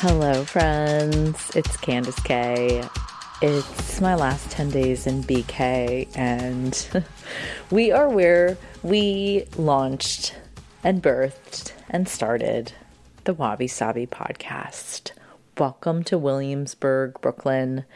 Hello, friends. It's Candice K. It's my last 10 days in BK, and we are where we launched and birthed and started the Wabi Sabi podcast. Welcome to Williamsburg, Brooklyn,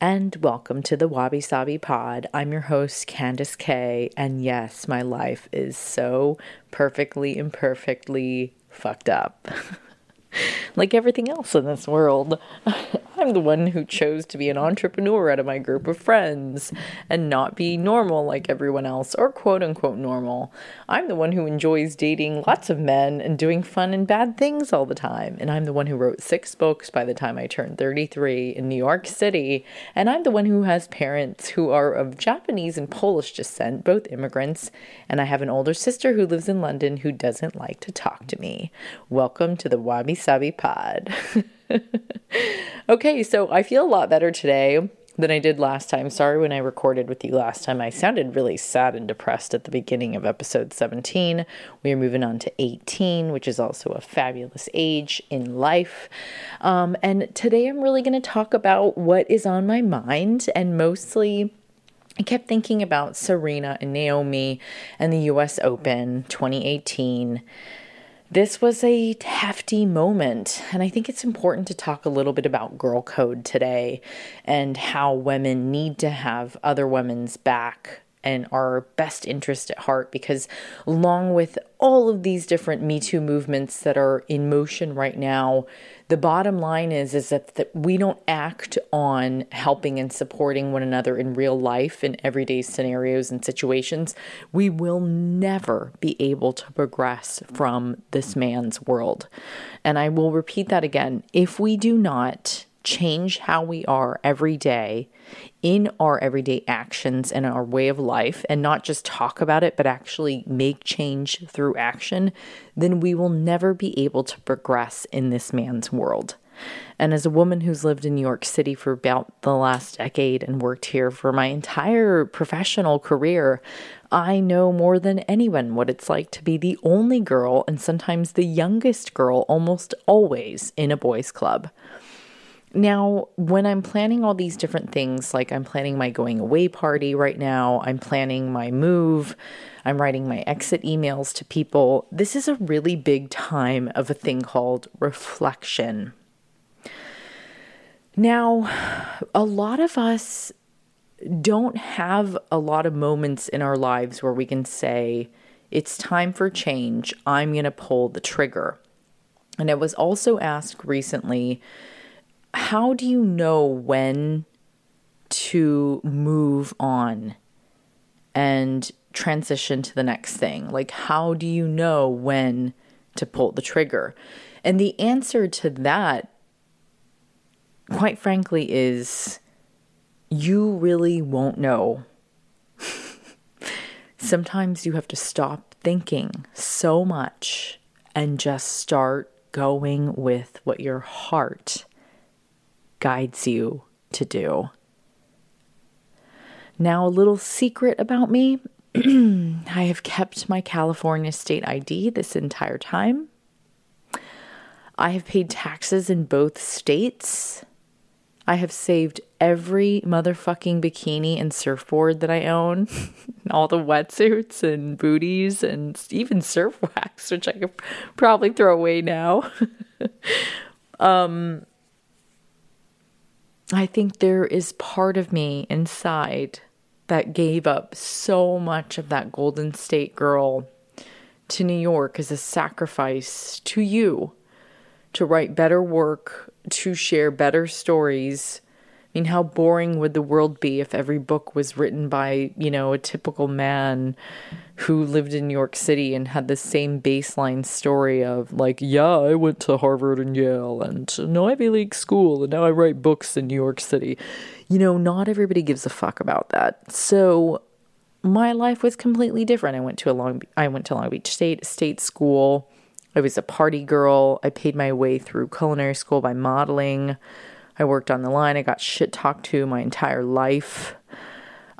and welcome to the Wabi Sabi Pod. I'm your host, Candice K, and yes, my life is so perfectly imperfectly fucked up. like everything else in this world. I'm the one who chose to be an entrepreneur out of my group of friends and not be normal like everyone else or quote unquote normal. I'm the one who enjoys dating lots of men and doing fun and bad things all the time. And I'm the one who wrote six books by the time I turned 33 in New York City. And I'm the one who has parents who are of Japanese and Polish descent, both immigrants. And I have an older sister who lives in London who doesn't like to talk to me. Welcome to the Wabi Sabi Pod. okay, so I feel a lot better today than I did last time. Sorry when I recorded with you last time. I sounded really sad and depressed at the beginning of episode 17. We are moving on to 18, which is also a fabulous age in life. Um, and today I'm really going to talk about what is on my mind and mostly. I kept thinking about Serena and Naomi and the US Open 2018 this was a hefty moment, and I think it's important to talk a little bit about girl code today and how women need to have other women's back and our best interest at heart because along with all of these different me too movements that are in motion right now the bottom line is is that, that we don't act on helping and supporting one another in real life in everyday scenarios and situations. We will never be able to progress from this man's world. And i will repeat that again. If we do not change how we are every day in our everyday actions and our way of life and not just talk about it, but actually make change through action, then we will never be able to progress in this man's world. And as a woman who's lived in New York City for about the last decade and worked here for my entire professional career, I know more than anyone what it's like to be the only girl and sometimes the youngest girl almost always in a boys' club. Now, when I'm planning all these different things, like I'm planning my going away party right now, I'm planning my move, I'm writing my exit emails to people, this is a really big time of a thing called reflection. Now, a lot of us don't have a lot of moments in our lives where we can say, it's time for change, I'm going to pull the trigger. And I was also asked recently, how do you know when to move on and transition to the next thing? Like, how do you know when to pull the trigger? And the answer to that, quite frankly, is you really won't know. Sometimes you have to stop thinking so much and just start going with what your heart guides you to do. Now, a little secret about me I have kept my California state ID this entire time. I have paid taxes in both states. I have saved every motherfucking bikini and surfboard that I own, all the wetsuits and booties, and even surf wax, which I could probably throw away now. um, I think there is part of me inside that gave up so much of that Golden State girl to New York as a sacrifice to you to write better work, to share better stories, mean, how boring would the world be if every book was written by, you know, a typical man who lived in New York City and had the same baseline story of, like, yeah, I went to Harvard and Yale and an Ivy League school and now I write books in New York City. You know, not everybody gives a fuck about that. So my life was completely different. I went to a long I went to Long Beach State State School. I was a party girl. I paid my way through culinary school by modeling. I worked on the line. I got shit talked to my entire life.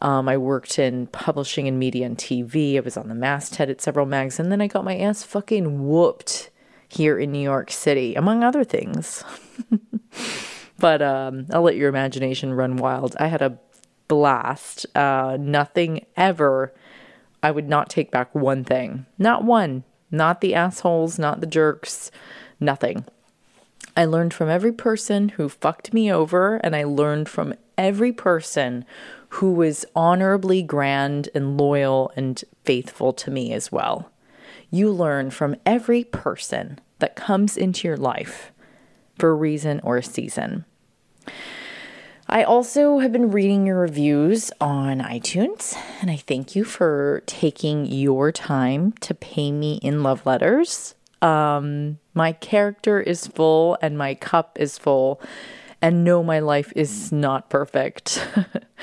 Um, I worked in publishing and media and TV. I was on the masthead at several mags, and then I got my ass fucking whooped here in New York City, among other things. but um, I'll let your imagination run wild. I had a blast. Uh, nothing ever. I would not take back one thing. Not one. Not the assholes, not the jerks, nothing. I learned from every person who fucked me over, and I learned from every person who was honorably grand and loyal and faithful to me as well. You learn from every person that comes into your life for a reason or a season. I also have been reading your reviews on iTunes, and I thank you for taking your time to pay me in love letters. Um, my character is full and my cup is full, and no, my life is not perfect.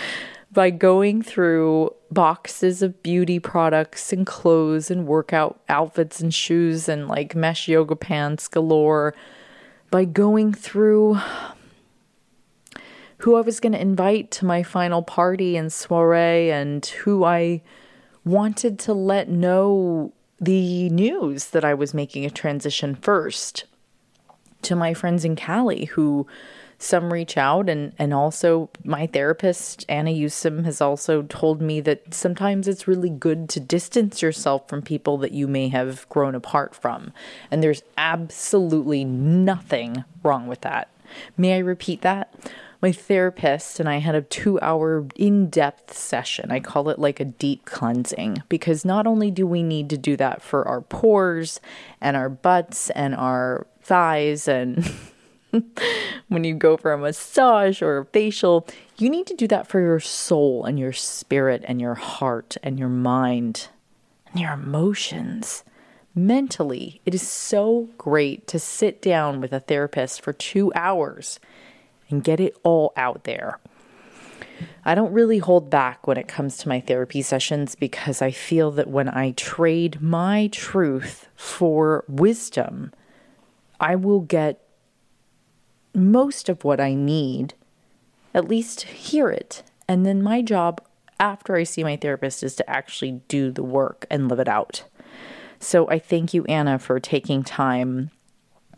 By going through boxes of beauty products and clothes and workout outfits and shoes and like mesh yoga pants galore, by going through who I was going to invite to my final party and soiree and who I wanted to let know the news that I was making a transition first to my friends in Cali who some reach out and and also my therapist Anna Yusim has also told me that sometimes it's really good to distance yourself from people that you may have grown apart from and there's absolutely nothing wrong with that. May I repeat that? My therapist and I had a two hour in depth session. I call it like a deep cleansing because not only do we need to do that for our pores and our butts and our thighs and when you go for a massage or a facial, you need to do that for your soul and your spirit and your heart and your mind and your emotions. Mentally, it is so great to sit down with a therapist for two hours and get it all out there. I don't really hold back when it comes to my therapy sessions because I feel that when I trade my truth for wisdom, I will get most of what I need, at least hear it. And then my job after I see my therapist is to actually do the work and live it out. So I thank you, Anna, for taking time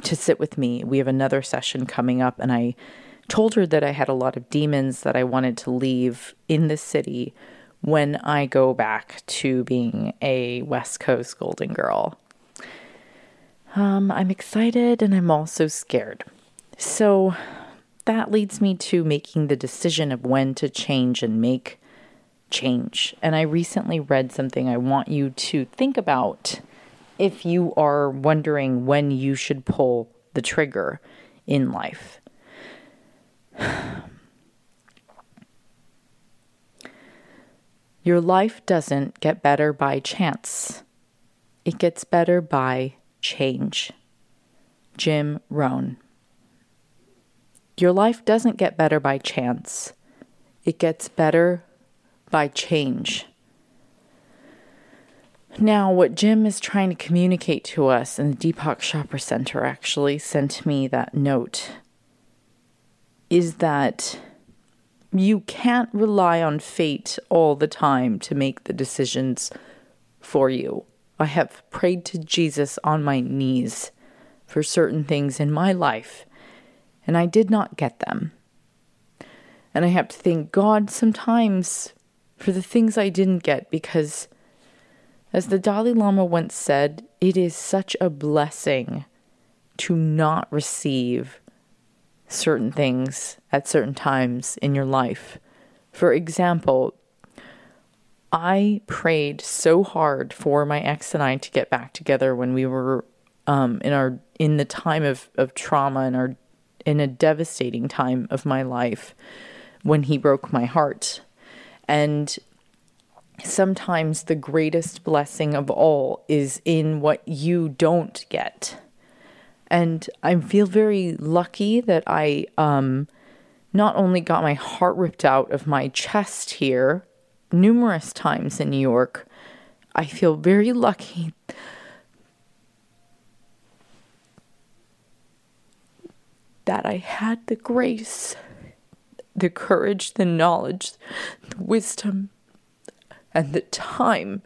to sit with me. We have another session coming up, and I told her that I had a lot of demons that I wanted to leave in the city when I go back to being a West Coast Golden Girl. Um, I'm excited and I'm also scared. So that leads me to making the decision of when to change and make change. And I recently read something I want you to think about if you are wondering when you should pull the trigger in life. Your life doesn't get better by chance. It gets better by change. Jim Rohn. Your life doesn't get better by chance. It gets better by change. Now, what Jim is trying to communicate to us, and the Deepak Chopra Center actually sent me that note is that you can't rely on fate all the time to make the decisions for you. I have prayed to Jesus on my knees for certain things in my life, and I did not get them. And I have to thank God sometimes for the things I didn't get because, as the Dalai Lama once said, it is such a blessing to not receive certain things at certain times in your life. For example, I prayed so hard for my ex and I to get back together when we were um, in our in the time of, of trauma and our in a devastating time of my life when he broke my heart. And sometimes the greatest blessing of all is in what you don't get. And I feel very lucky that I um, not only got my heart ripped out of my chest here numerous times in New York, I feel very lucky. That I had the grace, the courage, the knowledge, the wisdom, and the time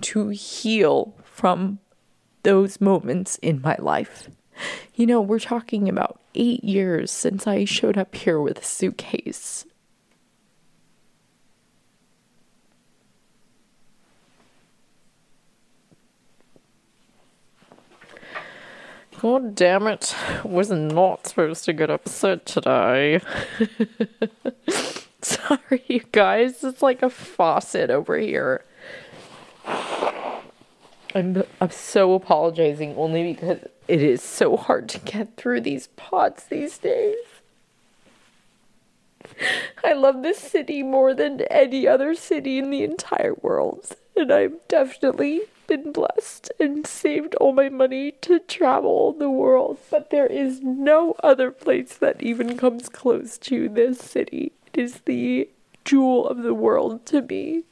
to heal from those moments in my life. You know, we're talking about eight years since I showed up here with a suitcase. God damn it. Was not supposed to get upset today. Sorry, you guys. It's like a faucet over here. I'm, I'm so apologizing only because it is so hard to get through these pots these days. I love this city more than any other city in the entire world, and I've definitely been blessed and saved all my money to travel the world, but there is no other place that even comes close to this city. It is the jewel of the world to me.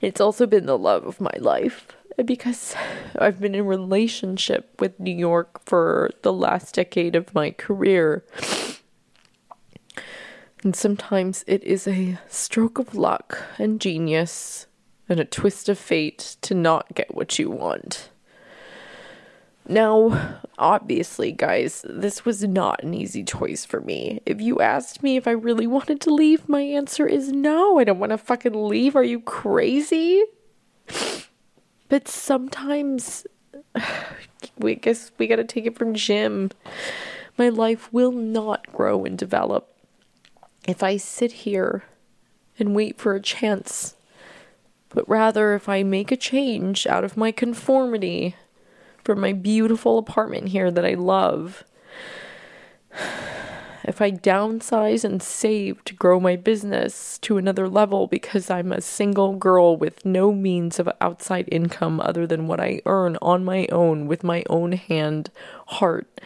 It's also been the love of my life because I've been in relationship with New York for the last decade of my career. And sometimes it is a stroke of luck and genius and a twist of fate to not get what you want. Now, obviously, guys, this was not an easy choice for me. If you asked me if I really wanted to leave, my answer is no. I don't want to fucking leave. Are you crazy? But sometimes, we guess we gotta take it from Jim. My life will not grow and develop if I sit here and wait for a chance but rather if I make a change out of my conformity from my beautiful apartment here that I love, if I downsize and save to grow my business to another level because I'm a single girl with no means of outside income other than what I earn on my own with my own hand, heart,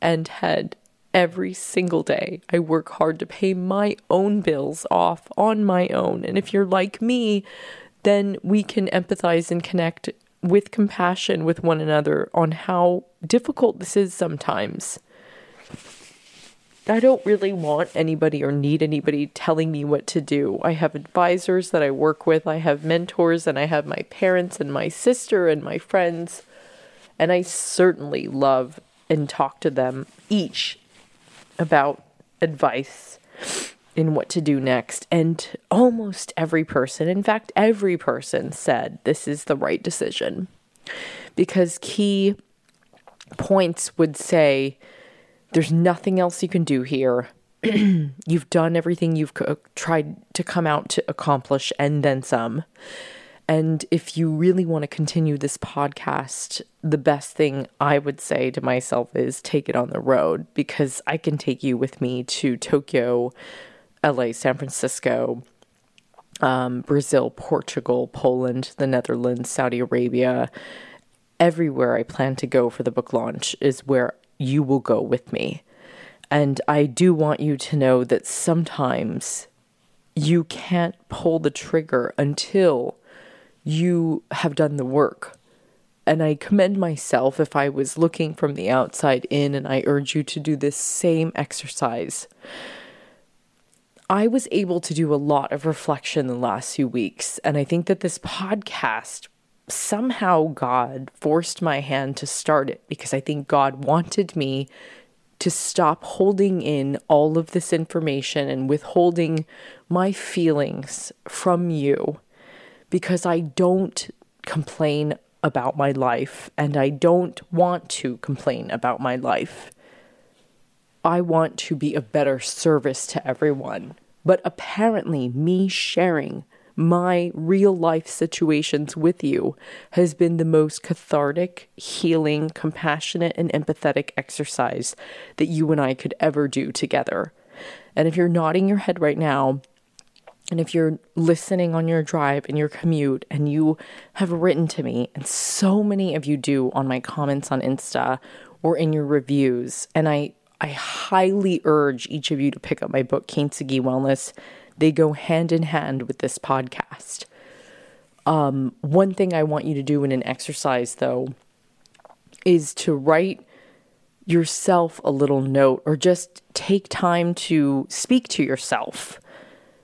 and head. Every single day, I work hard to pay my own bills off on my own. And if you're like me, then we can empathize and connect with compassion with one another on how difficult this is sometimes. I don't really want anybody or need anybody telling me what to do. I have advisors that I work with, I have mentors, and I have my parents and my sister and my friends. And I certainly love and talk to them each about advice in what to do next. And almost every person, in fact, every person said this is the right decision because key points would say there's nothing else you can do here. you've done everything you've co- tried to come out to accomplish and then some. And if you really want to continue this podcast, the best thing I would say to myself is take it on the road because I can take you with me to Tokyo, LA, San Francisco, um, Brazil, Portugal, Poland, the Netherlands, Saudi Arabia, everywhere I plan to go for the book launch is where you will go with me. And I do want you to know that sometimes you can't pull the trigger until you have done the work. And I commend myself if I was looking from the outside in, and I urge you to do this same exercise. I was able to do a lot of reflection the last few weeks. And I think that this podcast, somehow God forced my hand to start it because I think God wanted me to stop holding in all of this information and withholding my feelings from you because I don't complain about my life and I don't want to complain about my life. I want to be a better service to everyone. But apparently, me sharing my real life situations with you has been the most cathartic, healing, compassionate, and empathetic exercise that you and I could ever do together. And if you're nodding your head right now, and if you're listening on your drive and your commute and you have written to me, and so many of you do on my comments on Insta or in your reviews, and I I highly urge each of you to pick up my book, Kintsugi Wellness. They go hand in hand with this podcast. Um, one thing I want you to do in an exercise, though, is to write yourself a little note or just take time to speak to yourself,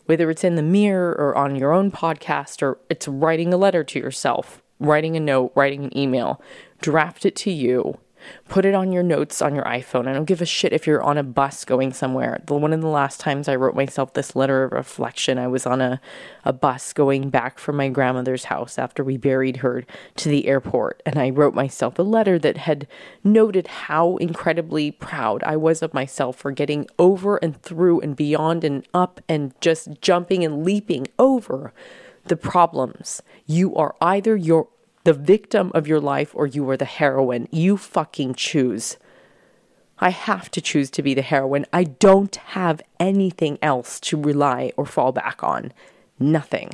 whether it's in the mirror or on your own podcast or it's writing a letter to yourself. writing a note, writing an email, draft it to you, Put it on your notes on your iPhone. I don't give a shit if you're on a bus going somewhere. The one of the last times I wrote myself this letter of reflection, I was on a, a bus going back from my grandmother's house after we buried her to the airport. And I wrote myself a letter that had noted how incredibly proud I was of myself for getting over and through and beyond and up and just jumping and leaping over the problems. You are either your the victim of your life or you are the heroine. You fucking choose. I have to choose to be the heroine. I don't have anything else to rely or fall back on. Nothing.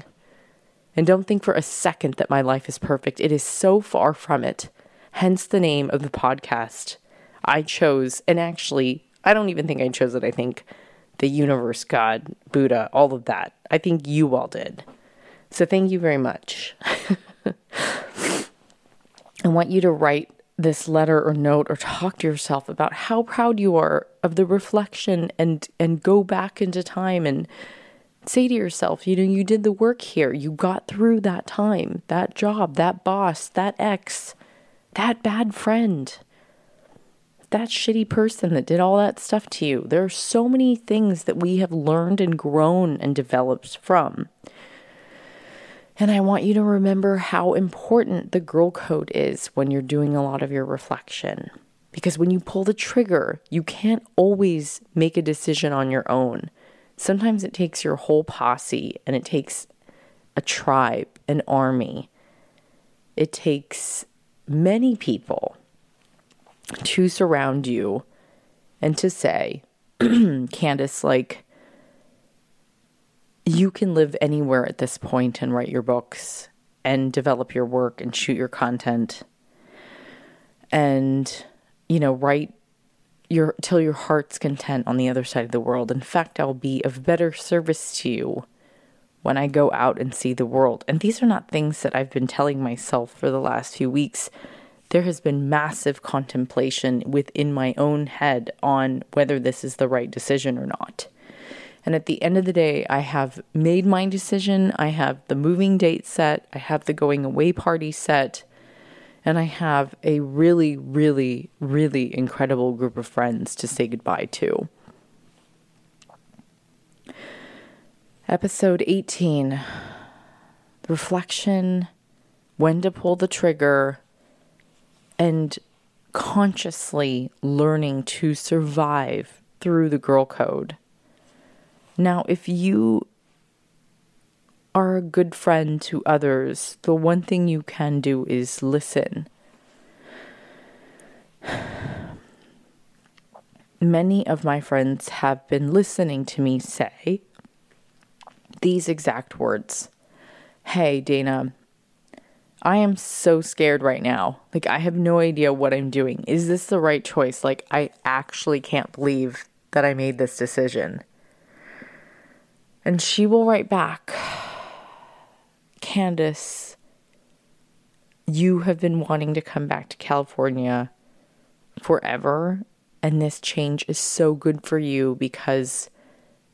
And don't think for a second that my life is perfect. It is so far from it. Hence the name of the podcast. I chose, and actually, I don't even think I chose it. I think the universe, God, Buddha, all of that. I think you all did. So thank you very much. I want you to write this letter or note or talk to yourself about how proud you are of the reflection and and go back into time and say to yourself, you know, you did the work here. You got through that time, that job, that boss, that ex, that bad friend, that shitty person that did all that stuff to you. There are so many things that we have learned and grown and developed from. And I want you to remember how important the girl code is when you're doing a lot of your reflection. Because when you pull the trigger, you can't always make a decision on your own. Sometimes it takes your whole posse and it takes a tribe, an army. It takes many people to surround you and to say, Candice, like, you can live anywhere at this point and write your books and develop your work and shoot your content. And you know write your till your heart's content on the other side of the world. In fact i'll be of better service to you when i go out and see the world. And these are not things that i've been telling myself for the last few weeks. There has been massive contemplation within my own head on whether this is the right decision or not and at the end of the day, I have made my decision. I have the moving date set. I have the going away party set. And I have a really, really, really incredible group of friends to say goodbye to. Episode 18 Reflection, when to pull the trigger, and consciously learning to survive through the girl code. Now, if you are a good friend to others, the one thing you can do is listen. Many of my friends have been listening to me say these exact words Hey, Dana, I am so scared right now. Like, I have no idea what I'm doing. Is this the right choice? Like, I actually can't believe that I made this decision. And she will write back Candice, you have been wanting to come back to California forever. And this change is so good for you because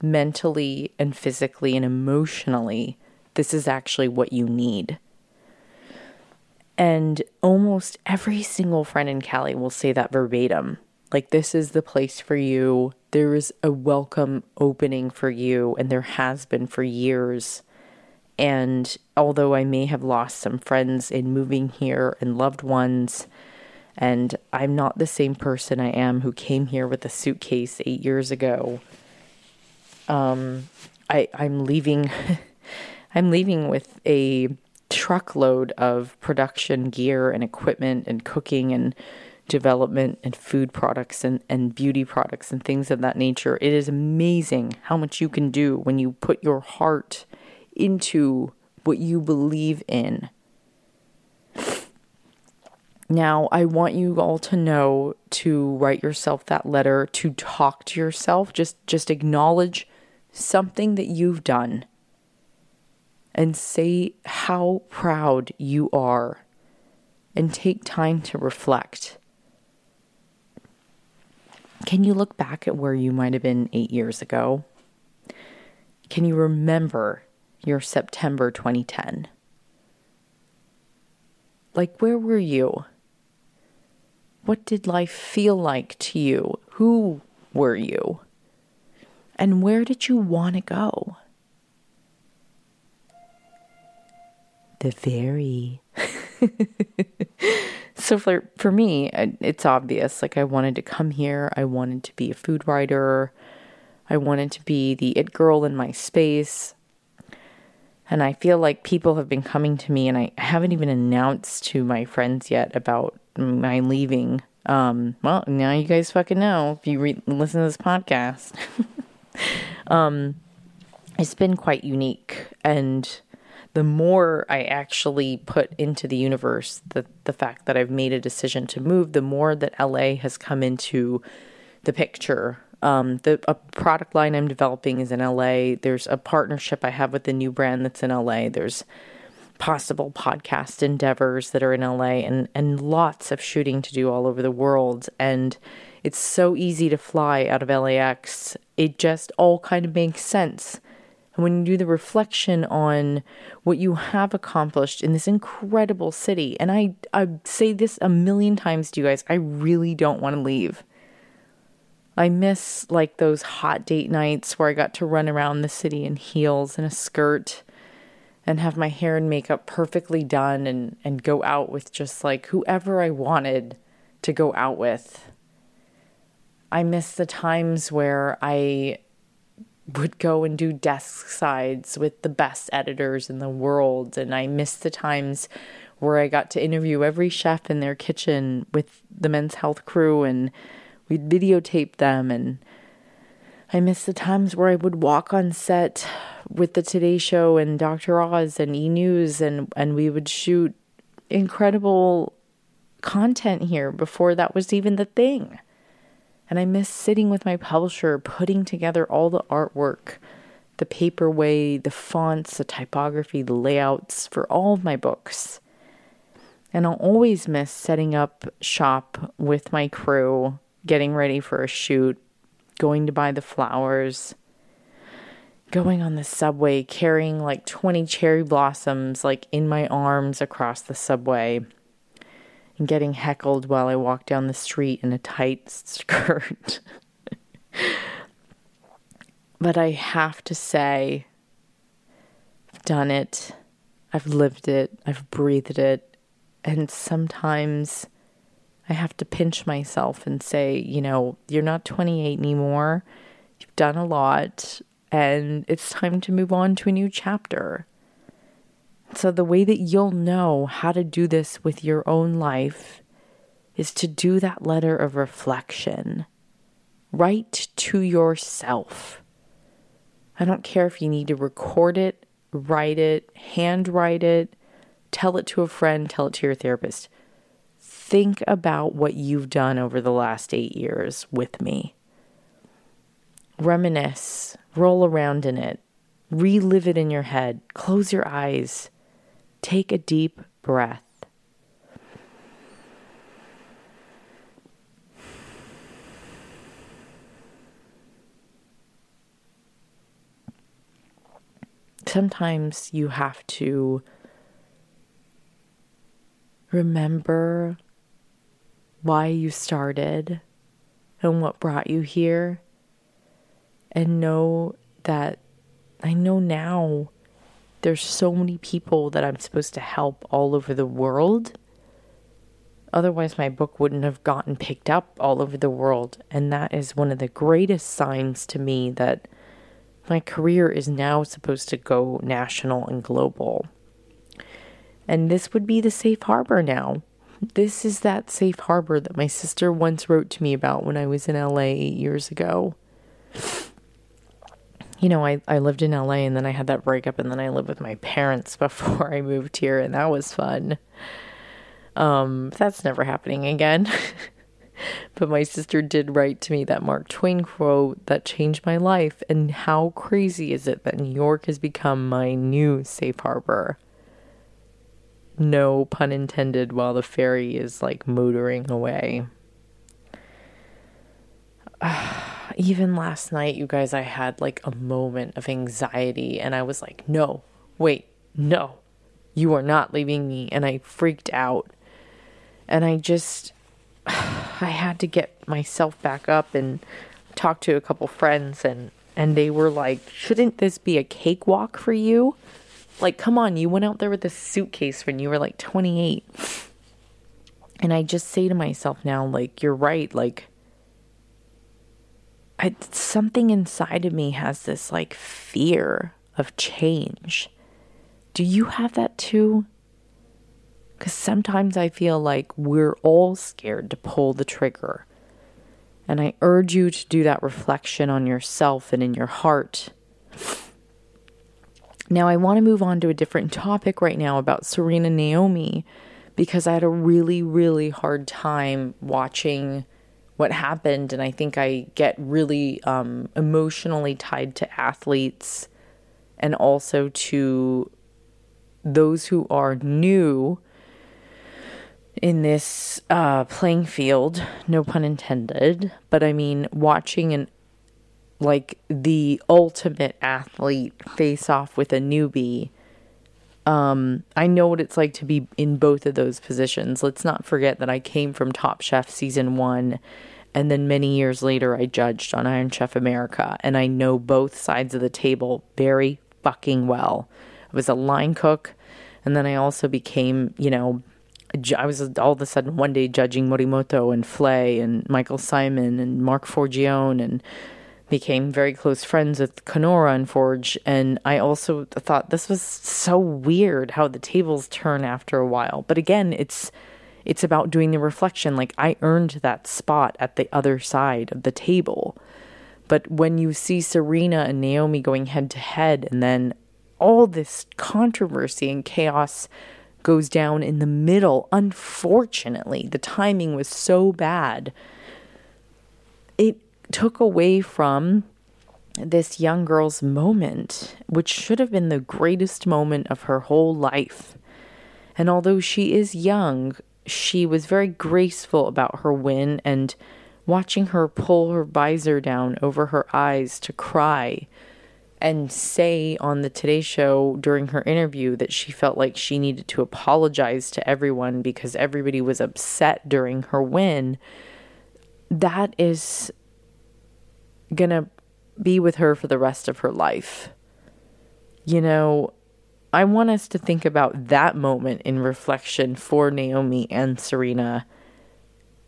mentally and physically and emotionally, this is actually what you need. And almost every single friend in Cali will say that verbatim. Like, this is the place for you. There is a welcome opening for you, and there has been for years. And although I may have lost some friends in moving here and loved ones, and I'm not the same person I am who came here with a suitcase eight years ago. Um, I I'm leaving. I'm leaving with a truckload of production gear and equipment and cooking and development and food products and, and beauty products and things of that nature. It is amazing how much you can do when you put your heart into what you believe in. Now, I want you all to know to write yourself that letter, to talk to yourself, just just acknowledge something that you've done and say how proud you are and take time to reflect. Can you look back at where you might have been eight years ago? Can you remember your September 2010? Like, where were you? What did life feel like to you? Who were you? And where did you want to go? The very. so for for me, it's obvious. Like I wanted to come here. I wanted to be a food writer. I wanted to be the it girl in my space. And I feel like people have been coming to me, and I haven't even announced to my friends yet about my leaving. Um, well, now you guys fucking know if you re- listen to this podcast. um, it's been quite unique, and the more I actually put into the universe the the fact that I've made a decision to move, the more that LA has come into the picture um, the a product line I'm developing is in LA. There's a partnership I have with a new brand that's in LA. There's possible podcast endeavors that are in LA and and lots of shooting to do all over the world and it's so easy to fly out of LAX. It just all kind of makes sense. And when you do the reflection on what you have accomplished in this incredible city, and I, I say this a million times to you guys, I really don't want to leave. I miss like those hot date nights where I got to run around the city in heels and a skirt and have my hair and makeup perfectly done and, and go out with just like whoever I wanted to go out with. I miss the times where I would go and do desk sides with the best editors in the world. And I miss the times where I got to interview every chef in their kitchen with the men's health crew and We'd videotape them, and I miss the times where I would walk on set with the Today Show and Dr. Oz and E News, and and we would shoot incredible content here before that was even the thing. And I miss sitting with my publisher, putting together all the artwork, the paper way, the fonts, the typography, the layouts for all of my books. And I'll always miss setting up shop with my crew getting ready for a shoot, going to buy the flowers, going on the subway, carrying like 20 cherry blossoms like in my arms across the subway, and getting heckled while I walk down the street in a tight skirt. but I have to say, I've done it, I've lived it, I've breathed it, and sometimes I have to pinch myself and say, you know, you're not 28 anymore. You've done a lot, and it's time to move on to a new chapter. So, the way that you'll know how to do this with your own life is to do that letter of reflection. Write to yourself. I don't care if you need to record it, write it, handwrite it, tell it to a friend, tell it to your therapist think about what you've done over the last eight years with me. Reminisce, roll around in it, relive it in your head, close your eyes, take a deep breath. Sometimes you have to remember why you started and what brought you here. And know that I know now there's so many people that I'm supposed to help all over the world. Otherwise, my book wouldn't have gotten picked up all over the world. And that is one of the greatest signs to me that my career is now supposed to go national and global. And this would be the safe harbor now. This is that safe harbor that my sister once wrote to me about when I was in LA eight years ago. You know, I, I lived in LA and then I had that breakup and then I lived with my parents before I moved here and that was fun. Um, that's never happening again. but my sister did write to me that Mark Twain quote that changed my life. And how crazy is it that New York has become my new safe harbor? no pun intended, while the ferry is like motoring away. even last night, you guys, I had like a moment of anxiety, and I was like, no, wait, no, You are not leaving me. And I freaked out. And I just, I had to get myself back up and talk to a couple friends and and they were like, "Shouldn't this be a cakewalk for you?" Like, come on, you went out there with a suitcase when you were like 28. And I just say to myself now, like, you're right. Like, I, something inside of me has this like fear of change. Do you have that too? Because sometimes I feel like we're all scared to pull the trigger. And I urge you to do that reflection on yourself and in your heart. Now, I want to move on to a different topic right now about Serena Naomi because I had a really, really hard time watching what happened. And I think I get really um, emotionally tied to athletes and also to those who are new in this uh, playing field, no pun intended, but I mean, watching an like the ultimate athlete face off with a newbie. Um, I know what it's like to be in both of those positions. Let's not forget that I came from Top Chef season one and then many years later, I judged on Iron Chef America, and I know both sides of the table very fucking well. I was a line cook, and then I also became, you know, I was all of a sudden one day judging Morimoto and Flay and Michael Symon and Marc Forgione and became very close friends with Kenora and Forge. And I also thought this was so weird how the tables turn after a while. But again, it's it's about doing the reflection. Like, I earned that spot at the other side of the table. But when you see Serena and Naomi going head to head, and then all this controversy and chaos goes down in the middle, unfortunately, the timing was so bad. It took away from this young girl's moment, which should have been the greatest moment of her whole life. And although she is young, she was very graceful about her win and watching her pull her visor down over her eyes to cry and say on the Today Show during her interview that she felt like she needed to apologize to everyone because everybody was upset during her win, that is gonna be with her for the rest of her life. You know, I want us to think about that moment in reflection for Naomi and Serena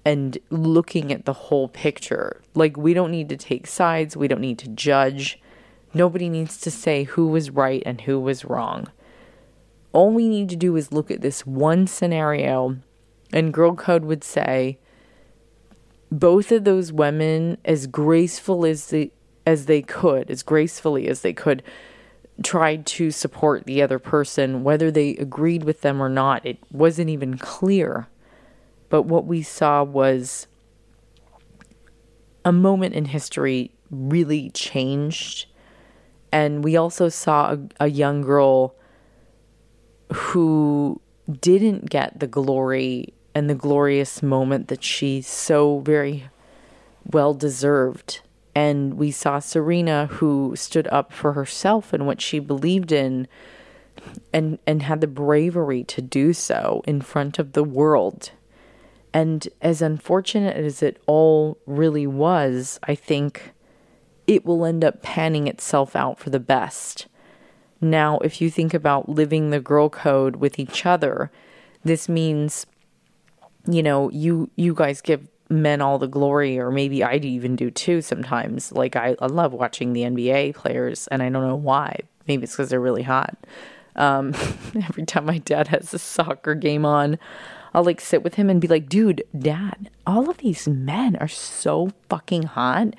and looking at the whole picture. Like, we don't need to take sides, we don't need to judge. Nobody needs to say who was right and who was wrong. All we need to do is look at this one scenario, and Girl Code would say both of those women, as graceful as they, as they could, as gracefully as they could, tried to support the other person, whether they agreed with them or not, it wasn't even clear. But what we saw was a moment in history really changed. And we also saw a, a young girl who didn't get the glory and the glorious moment that she so very well deserved and we saw Serena who stood up for herself and what she believed in and and had the bravery to do so in front of the world. And as unfortunate as it all really was, I think it will end up panning itself out for the best. Now, if you think about living the girl code with each other, this means you know, you you guys give men all the glory, or maybe I even do too sometimes. Like, I, I love watching the NBA players, and I don't know why. Maybe it's because they're really hot. Um, every time my dad has a soccer game on, I'll like sit with him and be like, dude, dad, all of these men are so fucking hot.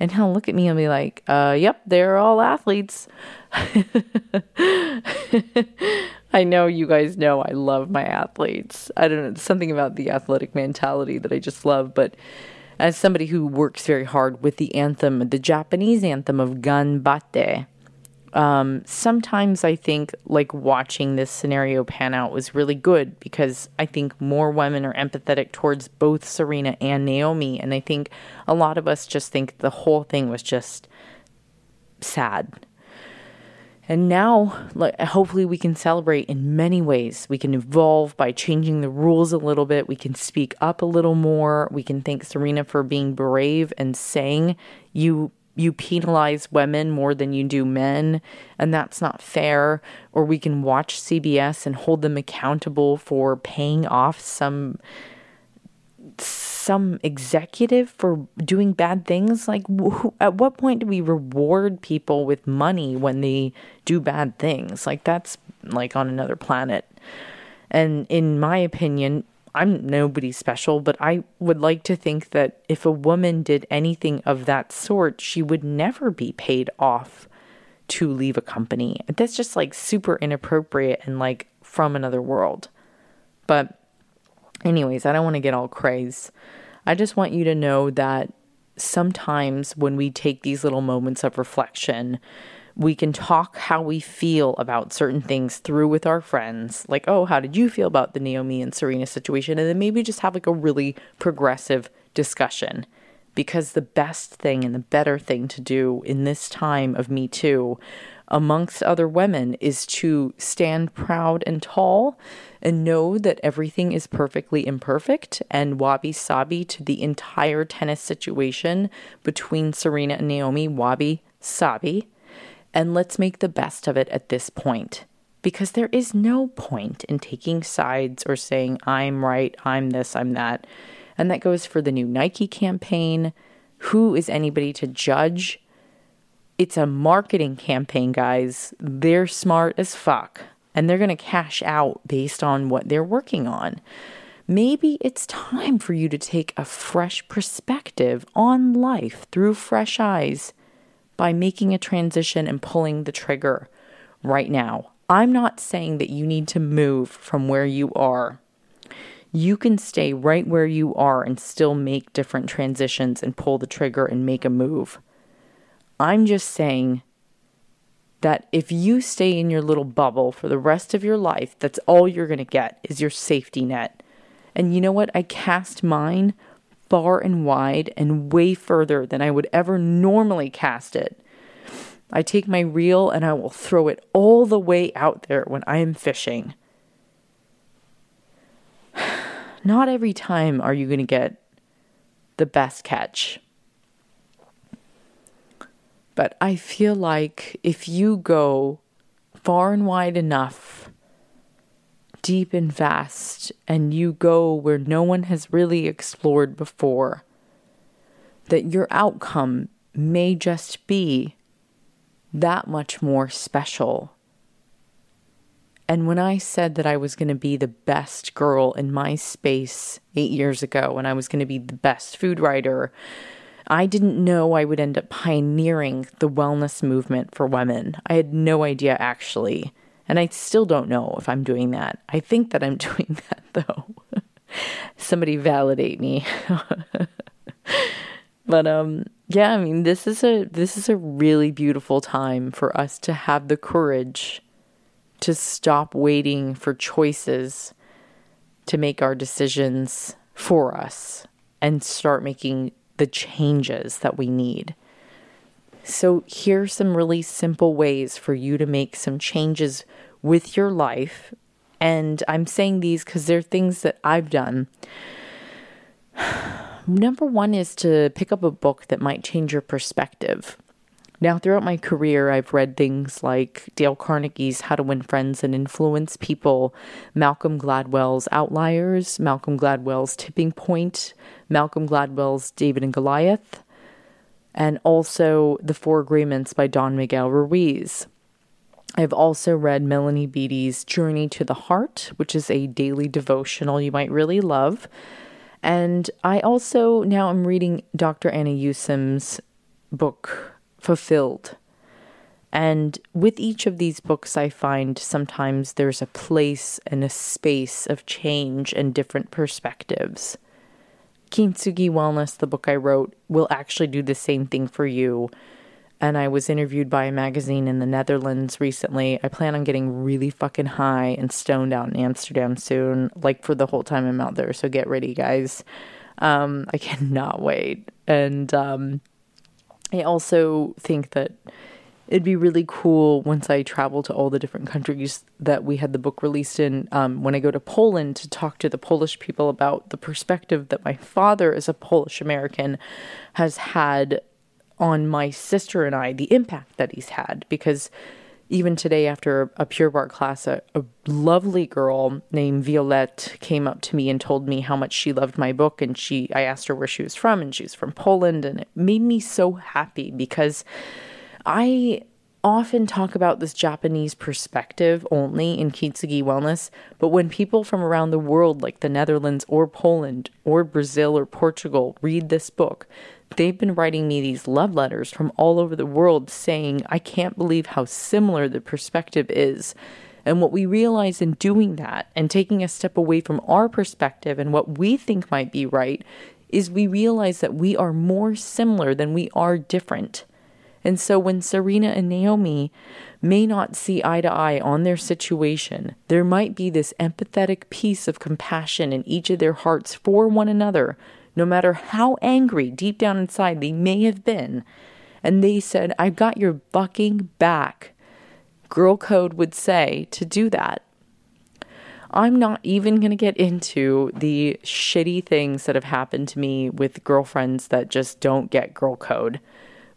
And he'll look at me and be like, uh, yep, they're all athletes. I know you guys know I love my athletes. I don't know, something about the athletic mentality that I just love, but as somebody who works very hard with the anthem, the Japanese anthem of Ganbatte, um, sometimes I think like watching this scenario pan out was really good because I think more women are empathetic towards both Serena and Naomi. And I think a lot of us just think the whole thing was just sad And now, hopefully, we can celebrate in many ways. We can evolve by changing the rules a little bit. We can speak up a little more. We can thank Serena for being brave and saying, "You you penalize women more than you do men, and that's not fair." Or we can watch CBS and hold them accountable for paying off some some executive for doing bad things? Like, wh- at what point do we reward people with money when they do bad things? Like, that's like on another planet. And in my opinion, I'm nobody special, but I would like to think that if a woman did anything of that sort, she would never be paid off to leave a company. That's just like super inappropriate and like from another world. But, anyways, I don't want to get all crazy. I just want you to know that sometimes when we take these little moments of reflection, we can talk how we feel about certain things through with our friends. Like, oh, how did you feel about the Naomi and Serena situation? And then maybe just have like a really progressive discussion. Because the best thing and the better thing to do in this time of Me Too amongst other women is to stand proud and tall and know that everything is perfectly imperfect and wabi sabi to the entire tennis situation between Serena and Naomi, wabi sabi. And let's make the best of it at this point. Because there is no point in taking sides or saying, I'm right, I'm this, I'm that. And that goes for the new Nike campaign. Who is anybody to judge? It's a marketing campaign, guys. They're smart as fuck and they're going to cash out based on what they're working on. Maybe it's time for you to take a fresh perspective on life through fresh eyes by making a transition and pulling the trigger right now. I'm not saying that you need to move from where you are. You can stay right where you are and still make different transitions and pull the trigger and make a move. I'm just saying that if you stay in your little bubble for the rest of your life, that's all you're going to get is your safety net. And you know what? I cast mine far and wide and way further than I would ever normally cast it. I take my reel and I will throw it all the way out there when I am fishing. Not every time are you going to get the best catch. But I feel like if you go far and wide enough, deep and vast, and you go where no one has really explored before, that your outcome may just be that much more special. And when I said that I was going to be the best girl in my space eight years ago, and I was going to be the best food writer, I didn't know I would end up pioneering the wellness movement for women. I had no idea actually. And I still don't know if I'm doing that. I think that I'm doing that though. Somebody validate me. but um yeah, I mean this is a this is a really beautiful time for us to have the courage to stop waiting for choices to make our decisions for us and start making the changes that we need. So, here's some really simple ways for you to make some changes with your life. And I'm saying these because they're things that I've done. Number one is to pick up a book that might change your perspective. Now, throughout my career, I've read things like Dale Carnegie's How to Win Friends and Influence People, Malcolm Gladwell's Outliers, Malcolm Gladwell's Tipping Point, Malcolm Gladwell's David and Goliath, and also The Four Agreements by Don Miguel Ruiz. I've also read Melanie Beattie's Journey to the Heart, which is a daily devotional you might really love. And I also now am reading Dr. Anna Yusim's book fulfilled. And with each of these books, I find sometimes there's a place and a space of change and different perspectives. Kintsugi Wellness, the book I wrote, will actually do the same thing for you. And I was interviewed by a magazine in the Netherlands recently. I plan on getting really fucking high and stoned out in Amsterdam soon, like for the whole time I'm out there. So get ready, guys. Um, I cannot wait. And um, I also think that it'd be really cool once I travel to all the different countries that we had the book released in. Um, when I go to Poland to talk to the Polish people about the perspective that my father, as a Polish American, has had on my sister and I, the impact that he's had. Because even today, after a Pure Barre class, a, a lovely girl named Violette came up to me and told me how much she loved my book. And she, I asked her where she was from, and she's from Poland, and it made me so happy because I often talk about this Japanese perspective only in Kintsugi Wellness, but when people from around the world, like the Netherlands or Poland or Brazil or Portugal, read this book, they've been writing me these love letters from all over the world saying, I can't believe how similar the perspective is. And what we realize in doing that and taking a step away from our perspective and what we think might be right is we realize that we are more similar than we are different. And so when Serena and Naomi may not see eye to eye on their situation, there might be this empathetic piece of compassion in each of their hearts for one another, no matter how angry deep down inside they may have been. And they said, I've got your fucking back. Girl Code would say to do that. I'm not even going to get into the shitty things that have happened to me with girlfriends that just don't get girl code.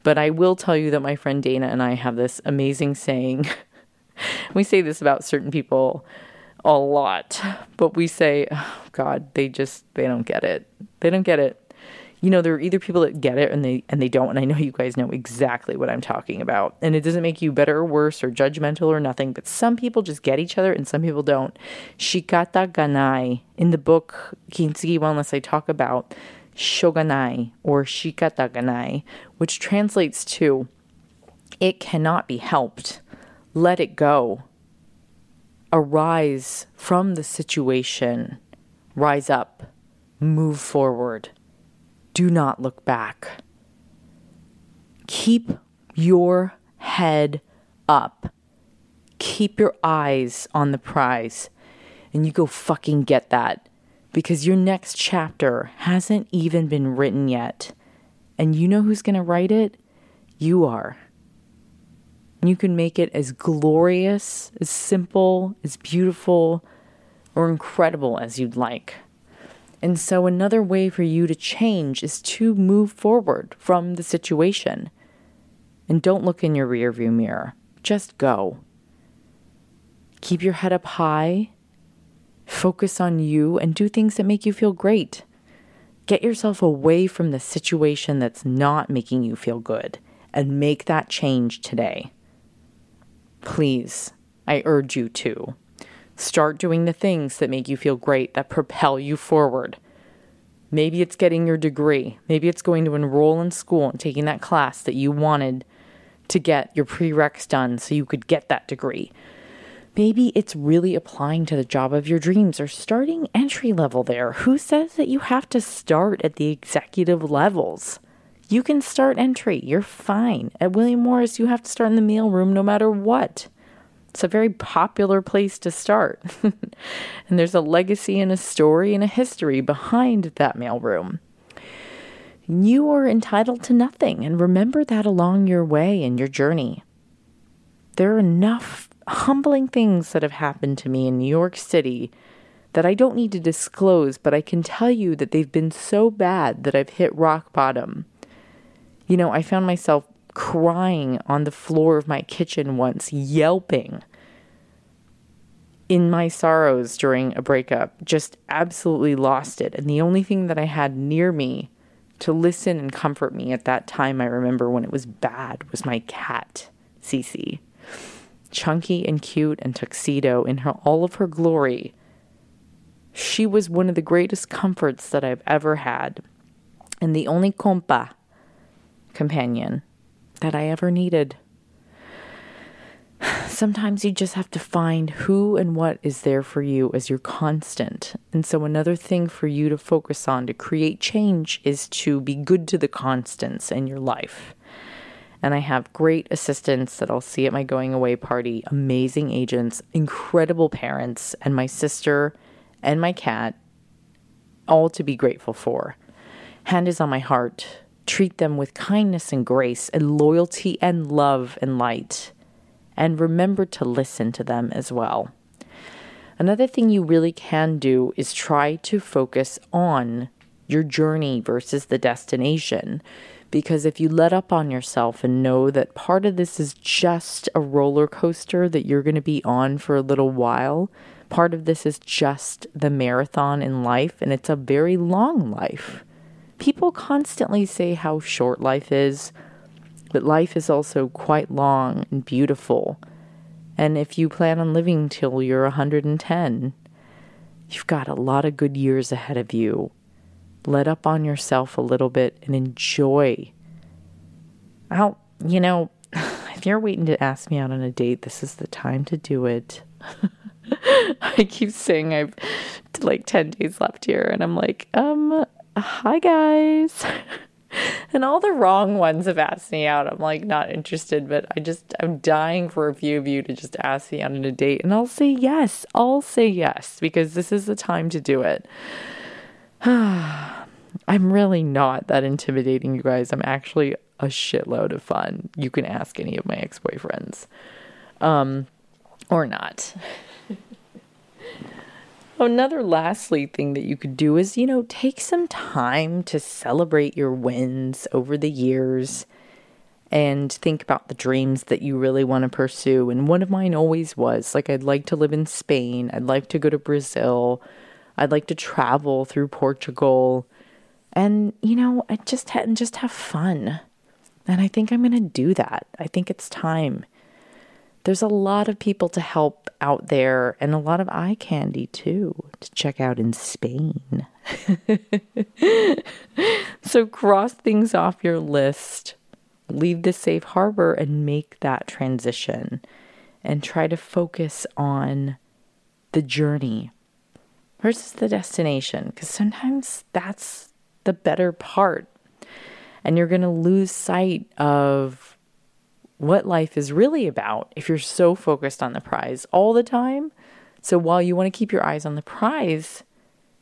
But I will tell you that my friend Dana and I have this amazing saying. we say this about certain people a lot, but we say, oh, God, they just they don't get it. They don't get it. You know, there are either people that get it and they and they don't, and I know you guys know exactly what I'm talking about. And it doesn't make you better or worse or judgmental or nothing, but some people just get each other and some people don't. Shikata ganai in the book Kintsugi Wellness I talk about shoganai or shikata ganai, which translates to it cannot be helped. Let it go. Arise from the situation. Rise up. Move forward. Do not look back. Keep your head up. Keep your eyes on the prize. And you go fucking get that because your next chapter hasn't even been written yet. And you know who's to write it? You are. You can make it as glorious, as simple, as beautiful, or incredible as you'd like. And so, another way for you to change is to move forward from the situation. And don't look in your rearview mirror, just go. Keep your head up high Focus on you and do things that make you feel great. Get yourself away from the situation that's not making you feel good and make that change today. Please, I urge you to. Start doing the things that make you feel great, that propel you forward. Maybe it's getting your degree. Maybe it's going to enroll in school and taking that class that you wanted to get your prereqs done so you could get that degree. Maybe it's really applying to the job of your dreams or starting entry level there. Who says that you have to start at the executive levels? You can start entry. You're fine. At William Morris, you have to start in the mail room no matter what. It's a very popular place to start. and there's a legacy and a story and a history behind that mailroom. You are entitled to nothing, and remember that along your way and your journey. There are enough humbling things that have happened to me in New York City that I don't need to disclose, but I can tell you that they've been so bad that I've hit rock bottom. You know, I found myself crying on the floor of my kitchen once, yelping in my sorrows during a breakup, just absolutely lost it. And the only thing that I had near me to listen and comfort me at that time, I remember when it was bad, was my cat, Cece chunky and cute and tuxedo in her all of her glory. She was one of the greatest comforts that I've ever had, and the only compa companion that I ever needed. Sometimes you just have to find who and what is there for you as your constant. And so, another thing for you to focus on to create change is to be good to the constants in your life. And I have great assistants that I'll see at my going away party, amazing agents, incredible parents, and my sister and my cat, all to be grateful for. Hand is on my heart Treat them with kindness and grace and loyalty and love and light. And remember to listen to them as well. Another thing you really can do is try to focus on your journey versus the destination. Because if you let up on yourself and know that part of this is just a roller coaster that you're going to be on for a little while, part of this is just the marathon in life, and it's a very long life. People constantly say how short life is, but life is also quite long and beautiful. And if you plan on living till you're 110, you've got a lot of good years ahead of you let up on yourself a little bit and enjoy. I'll, you know, if you're waiting to ask me out on a date, this is the time to do it. I keep saying I've like 10 days left here, and I'm like, um, hi guys. and all the wrong ones have asked me out. I'm like, not interested, but I just, I'm dying for a few of you to just ask me out on a date, and I'll say yes. I'll say yes because this is the time to do it. I'm really not that intimidating, you guys. I'm actually a shitload of fun. You can ask any of my ex boyfriends. Um, or not. Another lastly thing that you could do is, you know, take some time to celebrate your wins over the years and think about the dreams that you really want to pursue. And one of mine always was like, I'd like to live in Spain, I'd like to go to Brazil. I'd like to travel through Portugal and, you know, I just had, and just have fun. And I think I'm going to do that. I think it's time. There's a lot of people to help out there and a lot of eye candy too to check out in Spain. so cross things off your list, leave the safe harbor and make that transition and try to focus on the journey versus the destination because sometimes that's the better part. And you're going to lose sight of what life is really about if you're so focused on the prize all the time. So while you want to keep your eyes on the prize,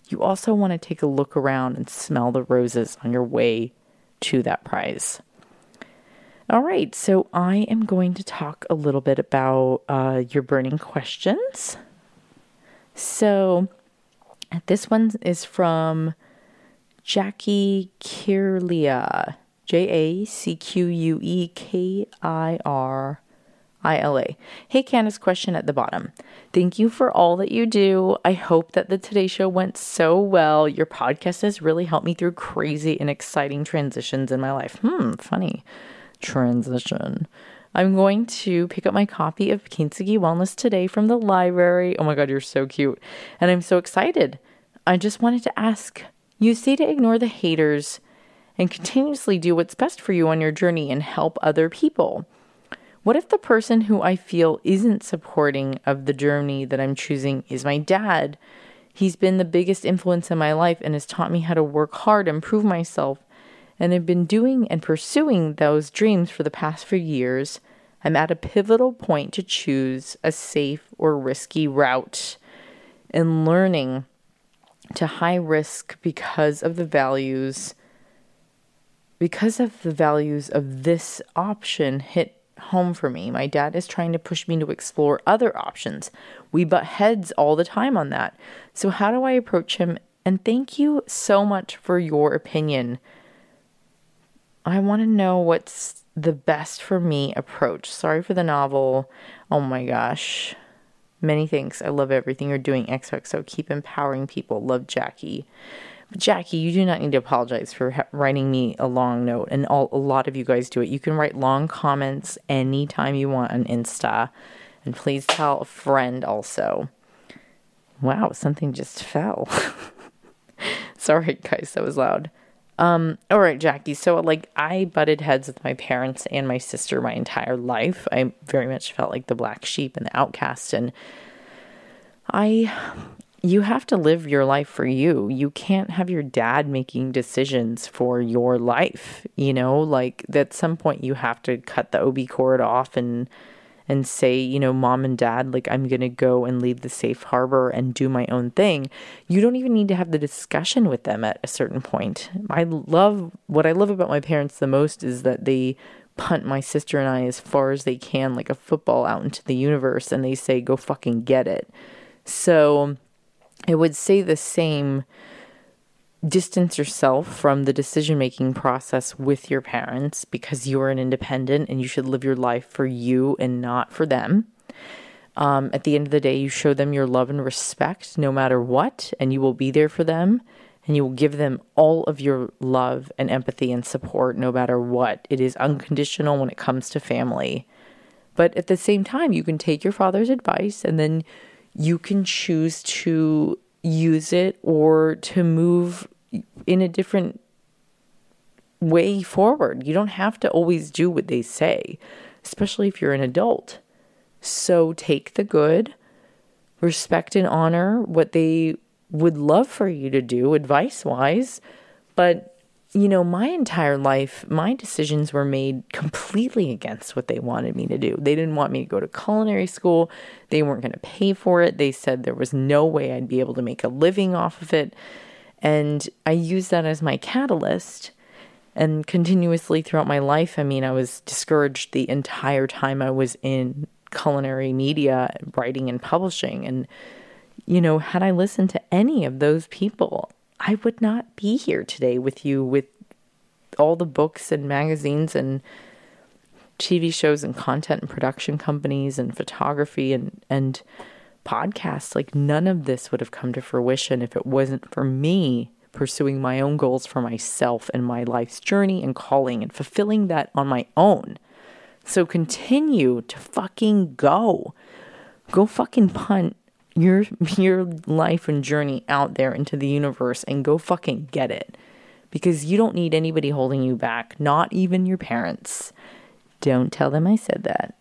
you also want to take a look around and smell the roses on your way to that prize. All right, so I am going to talk a little bit about uh, your burning questions. So, this one is from Jackie Kirila. J A C Q U E K I R I L A. Hey, Candice, question at the bottom. Thank you for all that you do. I hope that the Today Show went so well. Your podcast has really helped me through crazy and exciting transitions in my life. Hmm, funny. Transition. I'm going to pick up my copy of Kintsugi Wellness today from the library. Oh my god, you're so cute. And I'm so excited. I just wanted to ask you say to ignore the haters and continuously do what's best for you on your journey and help other people. What if the person who I feel isn't supporting of the journey that I'm choosing is my dad? He's been the biggest influence in my life and has taught me how to work hard, improve myself, and I've been doing and pursuing those dreams for the past few years. I'm at a pivotal point to choose a safe or risky route and learning to high risk because of the values because of the values of this option hit home for me. My dad is trying to push me to explore other options. We butt heads all the time on that. So how do I approach him? And thank you so much for your opinion. I want to know what's the best for me approach. Sorry for the novel. Oh my gosh. Many thanks. I love everything you're doing, XOXO. Keep empowering people. Love Jackie. Jackie, you do not need to apologize for ha- writing me a long note, and all, a lot of you guys do it. You can write long comments anytime you want on Insta, and please tell a friend also. Wow, something just fell. Sorry, guys, that was loud. Um, all right, Jackie. So, like, I butted heads with my parents and my sister my entire life. I very much felt like the black sheep and the outcast. And I, you have to live your life for you. You can't have your dad making decisions for your life. You know, like, at some point, you have to cut the OB cord off and, and say, you know, mom and dad, like I'm going to go and leave the safe harbor and do my own thing. You don't even need to have the discussion with them at a certain point. I love what I love about my parents the most is that they punt my sister and I as far as they can, like a football out into the universe, and they say, go fucking get it. So I would say the same distance yourself from the decision making process with your parents because you are an independent and you should live your life for you and not for them. Um, at the end of the day, you show them your love and respect no matter what, and you will be there for them and you will give them all of your love and empathy and support no matter what. It is unconditional when it comes to family. But at the same time, you can take your father's advice and then you can choose to use it or to move in a different way forward. You don't have to always do what they say, especially if you're an adult. So take the good, respect and honor what they would love for you to do advice wise. But, you know, my entire life, my decisions were made completely against what they wanted me to do. They didn't want me to go to culinary school, they weren't going to pay for it. They said there was no way I'd be able to make a living off of it. And I used that as my catalyst. And continuously throughout my life, I mean, I was discouraged the entire time I was in culinary media, writing and publishing. And you know, had I listened to any of those people, I would not be here today with you with all the books and magazines and TV shows and content and production companies and photography and and podcasts. Like none of this would have come to fruition if it wasn't for me pursuing my own goals for myself and my life's journey and calling and fulfilling that on my own. So continue to fucking go. Go fucking punt your your life and journey out there into the universe and go fucking get it. Because you don't need anybody holding you back, not even your parents. Don't tell them I said that.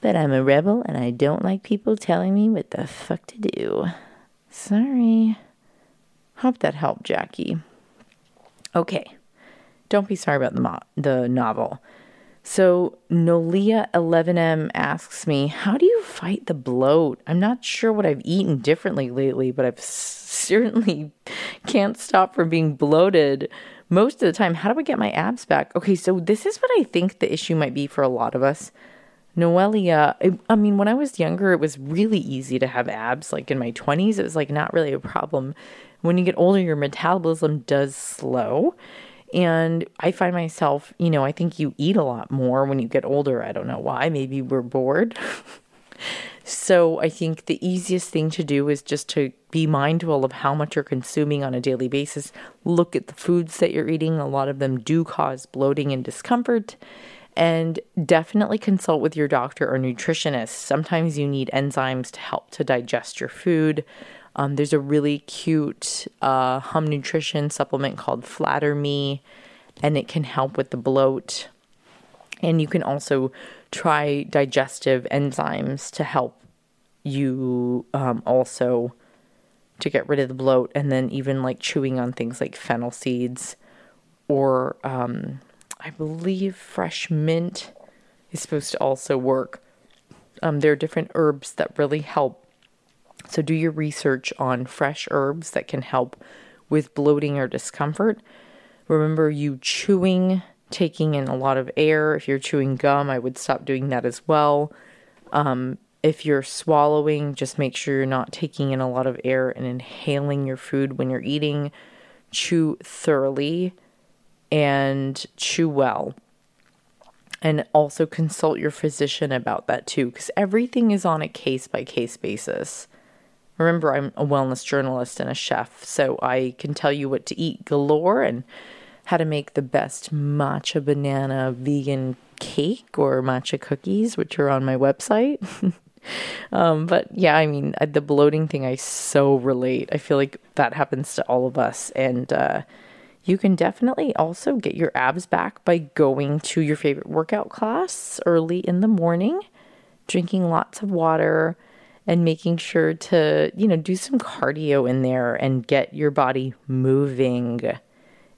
But I'm a rebel and I don't like people telling me what the fuck to do. Sorry. Hope that helped, Jackie. Okay. Don't be sorry about the mo- the novel. So Noelia11M asks me, How do you fight the bloat? I'm not sure what I've eaten differently lately, but I've certainly can't stop from being bloated most of the time. How do I get my abs back? Okay, so this is what I think the issue might be for a lot of us. Noelia, I, I mean, when I was younger, it was really easy to have abs. Like in my 20s, it was like not really a problem. When you get older, your metabolism does slow and I find myself, you know, I think you eat a lot more when you get older. I don't know why. Maybe we're bored. so I think the easiest thing to do is just to be mindful of how much you're consuming on a daily basis. Look at the foods that you're eating. A lot of them do cause bloating and discomfort. And definitely consult with your doctor or nutritionist. Sometimes you need enzymes to help to digest your food. Um, there's a really cute uh, hum nutrition supplement called Flatter Me, and it can help with the bloat. And you can also try digestive enzymes to help you um, also to get rid of the bloat, and then even like chewing on things like fennel seeds or um, I believe fresh mint is supposed to also work. Um, there are different herbs that really help so, do your research on fresh herbs that can help with bloating or discomfort. Remember, you chewing, taking in a lot of air. If you're chewing gum, I would stop doing that as well. Um, if you're swallowing, just make sure you're not taking in a lot of air and inhaling your food when you're eating. Chew thoroughly and chew well. And also consult your physician about that too, because everything is on a case by case basis. Remember, I'm a wellness journalist and a chef, so I can tell you what to eat galore and how to make the best matcha banana vegan cake or matcha cookies, which are on my website. um, but yeah, I mean, the bloating thing, I so relate. I feel like that happens to all of us. And uh, you can definitely also get your abs back by going to your favorite workout class early in the morning, drinking lots of water and making sure to, you know, do some cardio in there and get your body moving.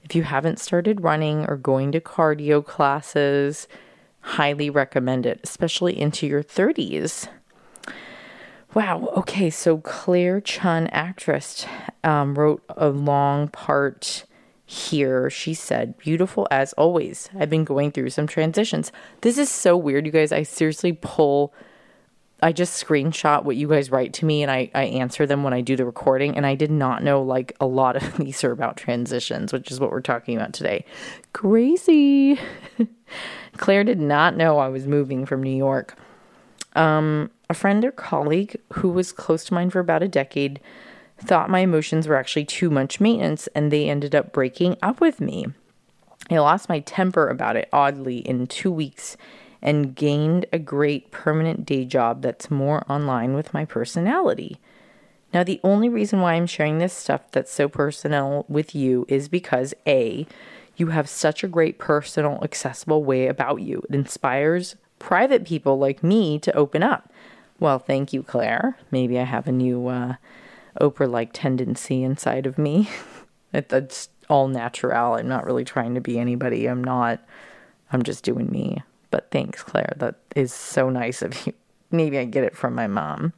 If you haven't started running or going to cardio classes, Highly recommend it, especially into your 30s. Wow. Okay. So Claire Chun, actress, um, wrote a long part here. She said, Beautiful as always. I've been going through some transitions. This is so weird, you guys. I seriously pull, I just screenshot what you guys write to me and I, I answer them when I do the recording. And I did not know like a lot of these are about transitions, which is what we're talking about today. Crazy. Claire did not know I was moving from New York. Um, a friend or colleague who was close to mine for about a decade thought my emotions were actually too much maintenance and they ended up breaking up with me. I lost my temper about it oddly in two weeks and gained a great permanent day job that's more online with my personality. Now, the only reason why I'm sharing this stuff that's so personal with you is because A, you have such a great personal, accessible way about you. It inspires private people like me to open up. Well, thank you, Claire. Maybe I have a new uh, Oprah like tendency inside of me. That's all natural. I'm not really trying to be anybody. I'm not. I'm just doing me. But thanks, Claire. That is so nice of you. Maybe I get it from my mom.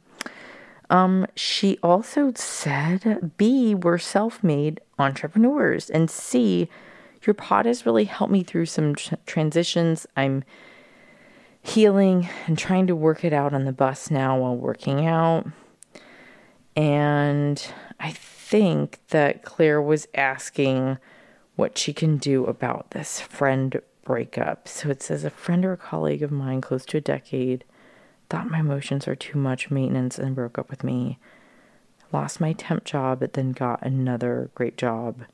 Um, she also said, B, we're self made entrepreneurs. And C, your pod has really helped me through some tr- transitions. I'm healing and trying to work it out on the bus now while working out. And I think that Claire was asking what she can do about this friend breakup. So it says a friend or a colleague of mine close to a decade thought my emotions are too much maintenance and broke up with me. Lost my temp job, but then got another great job.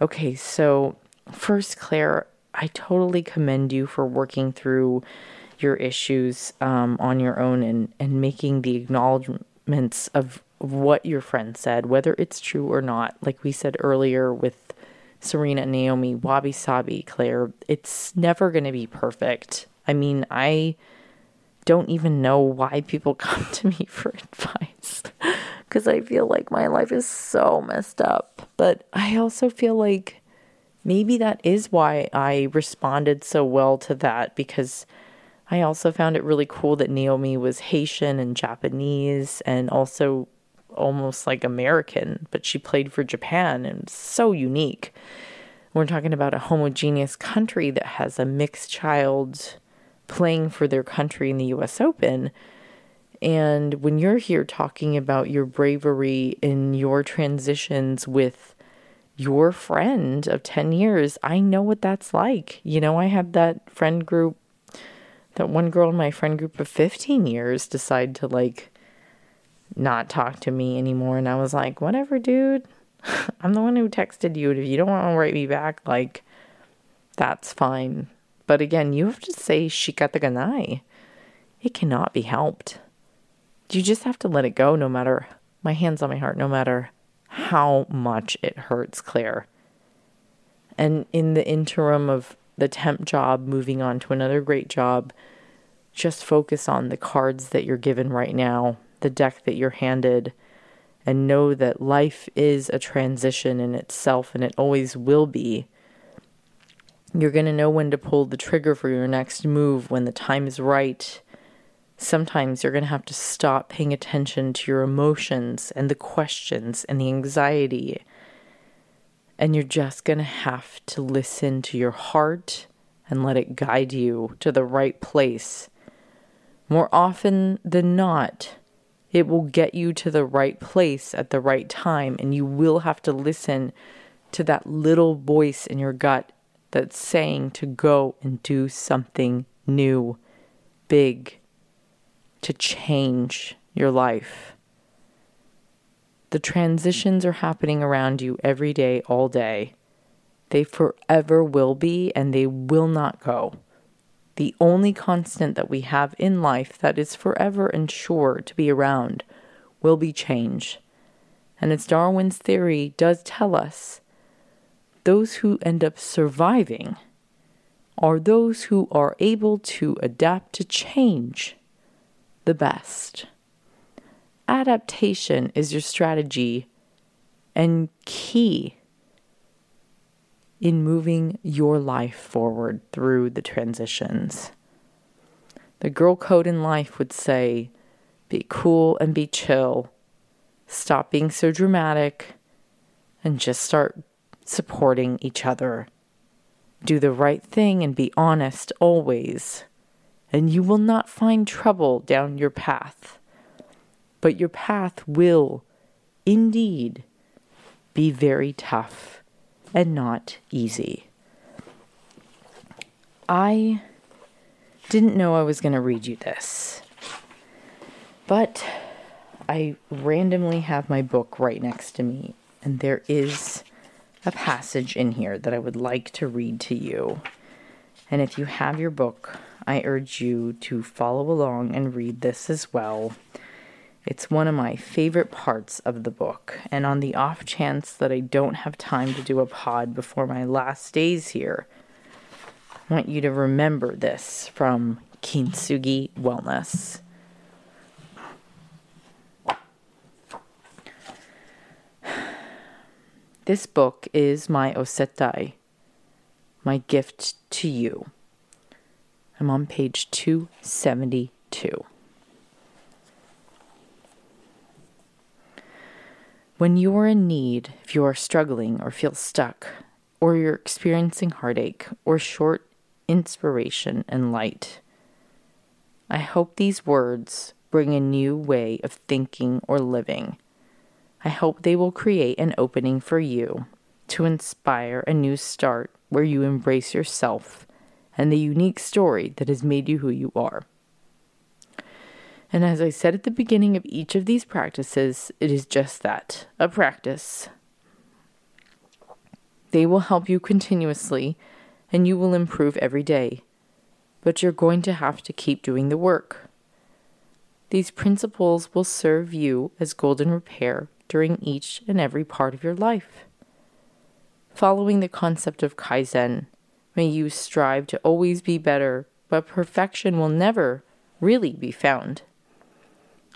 Okay, so first, Claire, I totally commend you for working through your issues um, on your own and, and making the acknowledgments of what your friend said, whether it's true or not. Like we said earlier with Serena Naomi, wabi sabi, Claire, it's never going to be perfect. I mean, I don't even know why people come to me for advice because I feel like my life is so messed up. But I also feel like maybe that is why I responded so well to that because I also found it really cool that Naomi was Haitian and Japanese and also almost like American, but she played for Japan and so unique. We're talking about a homogeneous country that has a mixed child playing for their country in the US Open. And when you're here talking about your bravery in your transitions with your friend of 10 years, I know what that's like. You know, I have that friend group, that one girl in my friend group of 15 years decide to like not talk to me anymore. And I was like, whatever, dude. I'm the one who texted you. If you don't want to write me back, like, that's fine. But again, you have to say shikataganai. It cannot be helped. You just have to let it go no matter, my hands on my heart, no matter how much it hurts, Claire. And in the interim of the temp job, moving on to another great job, just focus on the cards that you're given right now the deck that you're handed and know that life is a transition in itself and it always will be. You're going to know when to pull the trigger for your next move when the time is right. Sometimes you're going to have to stop paying attention to your emotions and the questions and the anxiety. And you're just going to have to listen to your heart and let it guide you to the right place. More often than not, it will get you to the right place at the right time, and you will have to listen to that little voice in your gut that's saying to go and do something new, big, to change your life. The transitions are happening around you every day, all day. They forever will be, and they will not go the only constant that we have in life that is forever and sure to be around will be change. And as Darwin's theory does tell us, those who end up surviving are those who are able to adapt to change the best. Adaptation is your strategy and key in moving your life forward through the transitions. The girl code in life would say be cool and be chill. Stop being so dramatic and just start supporting each other. Do the right thing and be honest always, and you will not find trouble down your path. But your path will, indeed, be very tough and not easy. I didn't know I was going to read you this, but I randomly have my book right next to me, and there is a passage in here that I would like to read to you. And if you have your book, I urge you to follow along and read this as well. It's one of my favorite parts of the book, and on the off chance that I don't have time to do a pod before my last days here, I want you to remember this from Kintsugi Wellness. This book is my osettai, my gift to you. I'm on page 272. When you are in need, if you are struggling or feel stuck, or you're experiencing heartache or short inspiration and light, I hope these words bring a new way of thinking or living I hope they will create an opening for you to inspire a new start where you embrace yourself and the unique story that has made you who you are. And as I said at the beginning of each of these practices, it is just that a practice. They will help you continuously and you will improve every day, but you're going to have to keep doing the work. These principles will serve you as golden repair during each and every part of your life. Following the concept of Kaizen, may you strive to always be better, but perfection will never really be found.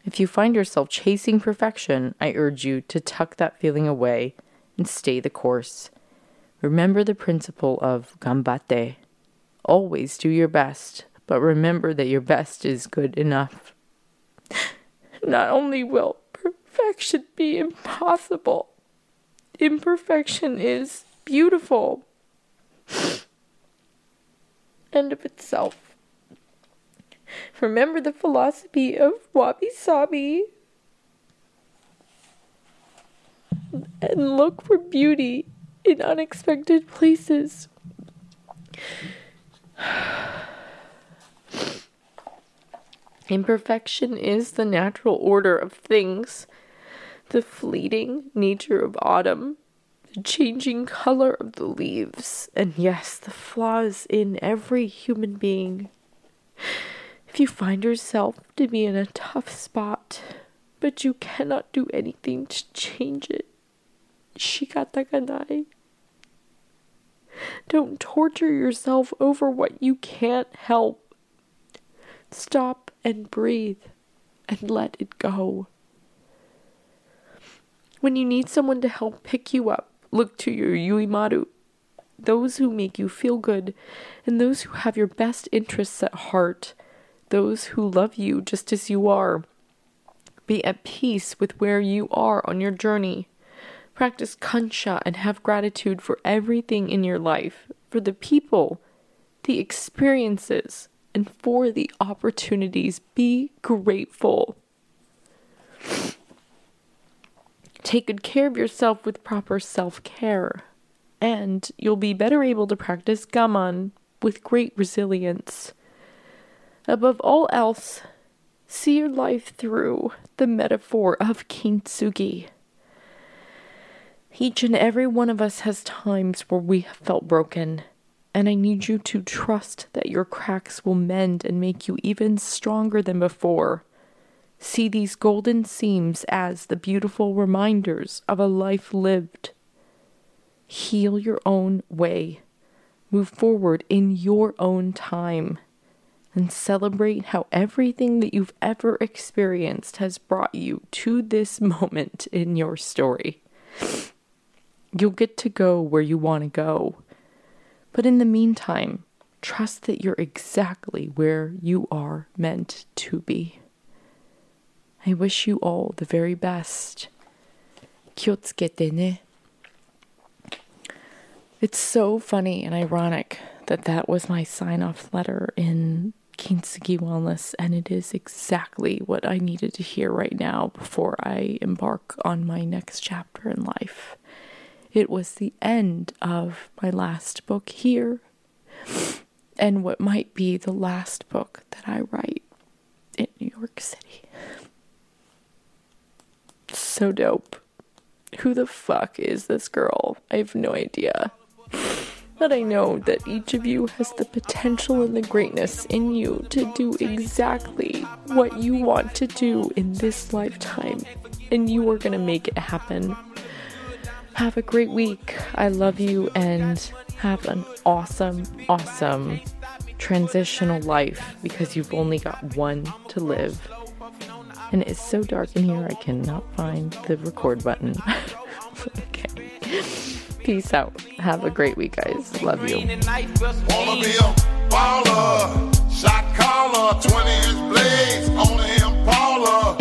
If you find yourself chasing perfection, I urge you to tuck that feeling away and stay the course. Remember the principle of gambatte. Always do your best, but remember that your best is good enough. Not only will Perfection be impossible. Imperfection is beautiful. End of itself. Remember the philosophy of wabi sabi and look for beauty in unexpected places. Imperfection is the natural order of things the fleeting nature of autumn, the changing color of the leaves, and yes, the flaws in every human being. If you find yourself to be in a tough spot, but you cannot do anything to change it, shikata ga nai. Don't torture yourself over what you can't help. Stop and breathe and let it go. When you need someone to help pick you up, look to your yuimaru, those who make you feel good, and those who have your best interests at heart, those who love you just as you are. Be at peace with where you are on your journey. Practice kansha and have gratitude for everything in your life, for the people, the experiences, and for the opportunities. Be grateful. Take good care of yourself with proper self care, and you'll be better able to practice gaman with great resilience. Above all else, see your life through the metaphor of kintsugi. Each and every one of us has times where we have felt broken, and I need you to trust that your cracks will mend and make you even stronger than before. See these golden seams as the beautiful reminders of a life lived. Heal your own way. Move forward in your own time. And celebrate how everything that you've ever experienced has brought you to this moment in your story. You'll get to go where you want to go. But in the meantime, Trust that you're exactly where you are meant to be. I wish you all the very best. Kyotsukete ne. It's so funny and ironic that that was my sign off letter in Kintsugi Wellness, and it is exactly what I needed to hear right now before I embark on my next chapter in life. It was the end of my last book here, and what might be the last book that I write in New York City. So dope. Who the fuck is this girl? I have no idea. But I know that each of you has the potential and the greatness in you to do exactly what you want to do in this lifetime. And you are going to make it happen. Have a great week. I love you and have an awesome, awesome transitional life because you've only got one to live. And it's so dark in here, I cannot find the record button. okay. Peace out. Have a great week, guys. Love you. Wanna be a baller, shot caller, 20 inch blades, only Impala.